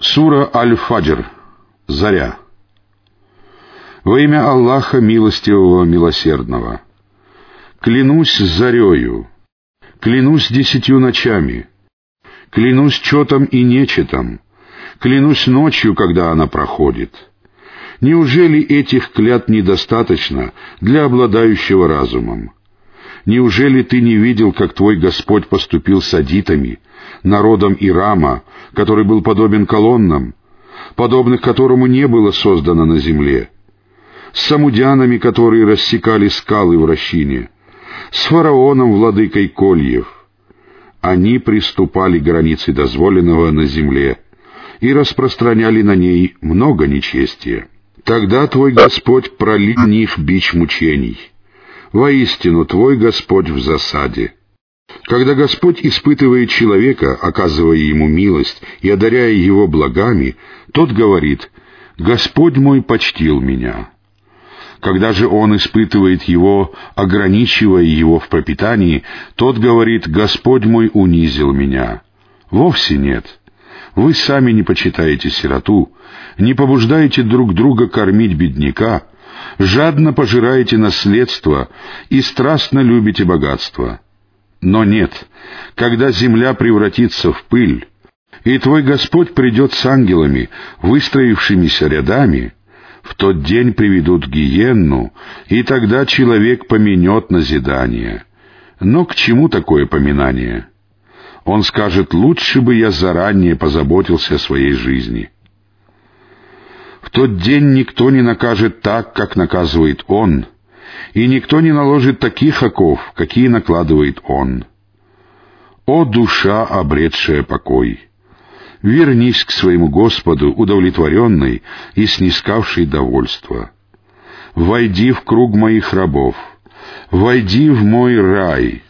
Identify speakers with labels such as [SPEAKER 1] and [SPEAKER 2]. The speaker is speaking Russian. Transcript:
[SPEAKER 1] Сура Аль-Фаджр. Заря. Во имя Аллаха Милостивого Милосердного. Клянусь зарею, клянусь десятью ночами, клянусь четом и нечетом, клянусь ночью, когда она проходит. Неужели этих клят недостаточно для обладающего разумом? Неужели ты не видел, как твой Господь поступил с адитами, народом Ирама, который был подобен колоннам, подобных которому не было создано на земле, с самудянами, которые рассекали скалы в Рощине, с фараоном, владыкой Кольев. Они приступали к границе дозволенного на земле и распространяли на ней много нечестия. Тогда твой Господь пролил них бич мучений. Воистину, твой Господь в засаде — когда Господь испытывает человека, оказывая ему милость и одаряя его благами, тот говорит «Господь мой почтил меня». Когда же он испытывает его, ограничивая его в пропитании, тот говорит «Господь мой унизил меня». Вовсе нет. Вы сами не почитаете сироту, не побуждаете друг друга кормить бедняка, жадно пожираете наследство и страстно любите богатство. Но нет, когда земля превратится в пыль, и твой Господь придет с ангелами, выстроившимися рядами, в тот день приведут гиенну, и тогда человек поменет назидание. Но к чему такое поминание? Он скажет, лучше бы я заранее позаботился о своей жизни. В тот день никто не накажет так, как наказывает Он — и никто не наложит таких оков, какие накладывает он. О душа, обретшая покой! Вернись к своему Господу, удовлетворенный и снискавший довольство. Войди в круг моих рабов, войди в мой рай —